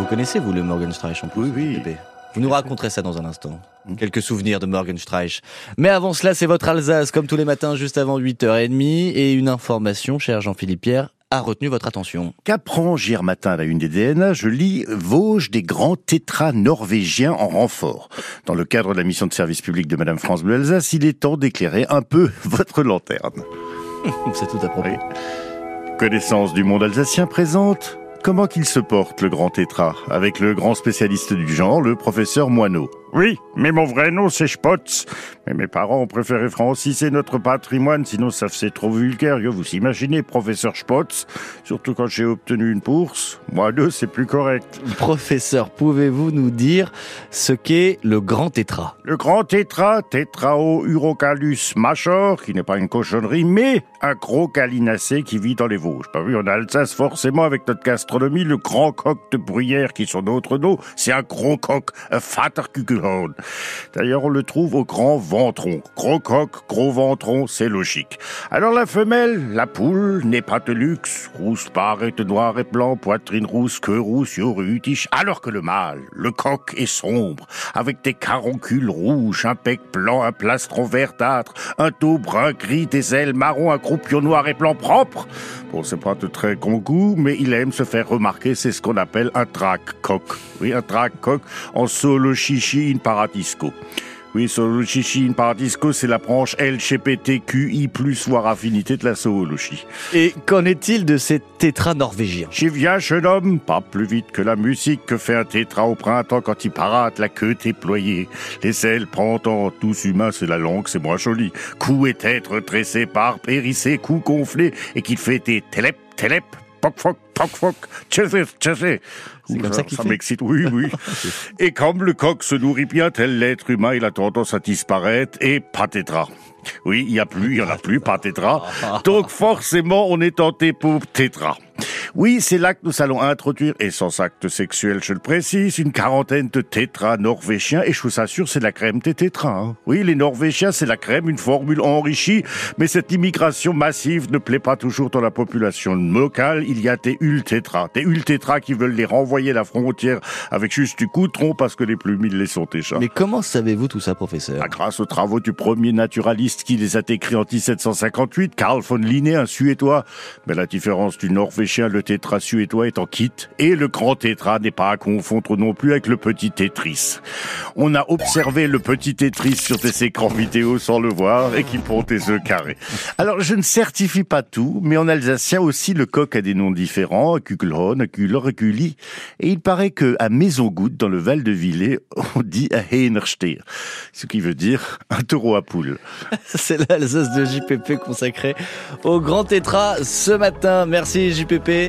Vous connaissez, vous, le Morgenstreich en plus Oui, oui. Vous nous raconterez ça dans un instant. Quelques souvenirs de Morgenstreich. Mais avant cela, c'est votre Alsace, comme tous les matins, juste avant 8h30. Et une information, cher Jean-Philippe Pierre, a retenu votre attention. Qu'apprends hier matin à la une des DNA Je lis Vosges des grands tétras norvégiens en renfort. Dans le cadre de la mission de service public de Madame France Bleu Alsace, il est temps d'éclairer un peu votre lanterne. c'est tout à propos. Oui. Connaissance du monde alsacien présente Comment qu'il se porte, le grand tétra, avec le grand spécialiste du genre, le professeur Moineau Oui, mais mon vrai nom c'est Spotz. Mais mes parents ont préféré franciser notre patrimoine, sinon ça faisait trop vulgaire. Vous imaginez, professeur Spotz Surtout quand j'ai obtenu une bourse. Moineau, c'est plus correct. Professeur, pouvez-vous nous dire ce qu'est le grand tétra? Le grand tétra, Tétrao urocalus major, qui n'est pas une cochonnerie, mais un gros calinacé qui vit dans les Vosges. Pas vu, on a Alsace forcément avec notre gastronomie, le grand coq de bruyère qui sont d'autres noms, c'est un gros coq, un D'ailleurs, on le trouve au grand ventron. Gros coq, gros ventron, c'est logique. Alors la femelle, la poule, n'est pas de luxe, rousse parée de noir et blanc, poitrine rousse, queue rousse, yorutiche, alors que le mâle, le coq est sombre, avec des caroncules rouges, un bec blanc, un plastron verdâtre, un dos brun gris, des ailes marron, un croupion noir et blanc propre. Bon, c'est pas de très grand goût, mais il aime se faire remarquer, c'est ce qu'on appelle un trac coq. Oui, un trac coq en solo chichi in paradisco. Oui, Zoologie in Paradisco, c'est la branche LGBTQI+, voire affinité de la zoologie. Et qu'en est-il de ces tétras norvégiens? J'y viens, jeune homme, pas plus vite que la musique que fait un tétra au printemps quand il parade, la queue déployée, les ailes pendantes, tous humains, c'est la langue, c'est moins joli. Cou et tête redressés par périssé, cou gonflé, et qu'il fait des télép, télép, poc foc, foc, tchefé, tchefé. C'est comme ça qu'il Ça m'excite, oui, oui. et comme le coq se nourrit bien, tel l'être humain, il a tendance à disparaître, et pas tétra. Oui, il y a plus, il y en a plus, pas tétra. Donc forcément, on est tenté pour tétra. Oui, c'est là que nous allons introduire, et sans acte sexuel, je le précise, une quarantaine de tétras norvégiens, et je vous assure, c'est la crème des tétras. hein. Oui, les Norvégiens, c'est la crème, une formule enrichie, mais cette immigration massive ne plaît pas toujours dans la population locale. Il y a des ultétras, des ultétras qui veulent les renvoyer à la frontière avec juste du coutron parce que les plumes, ils les sont déjà. Mais comment savez-vous tout ça, professeur? Ah, grâce aux travaux du premier naturaliste qui les a écrits en 1758, Carl von Linné, un Suédois. Mais la différence du Norvégien, le tétra suédois est en kit, et le grand tétra n'est pas à confondre non plus avec le petit Tetris. On a observé le petit Tetris sur des écrans vidéo sans le voir, et qui pond des œufs carrés. Alors, je ne certifie pas tout, mais en alsacien aussi, le coq a des noms différents, Kugelhorn, Kuller, Kuli. Et il paraît que à Maisongoutte, dans le Val de Villers, on dit à Heinersteer, ce qui veut dire un taureau à poule. C'est l'Alsace de JPP consacré au grand tétra ce matin. Merci JPP.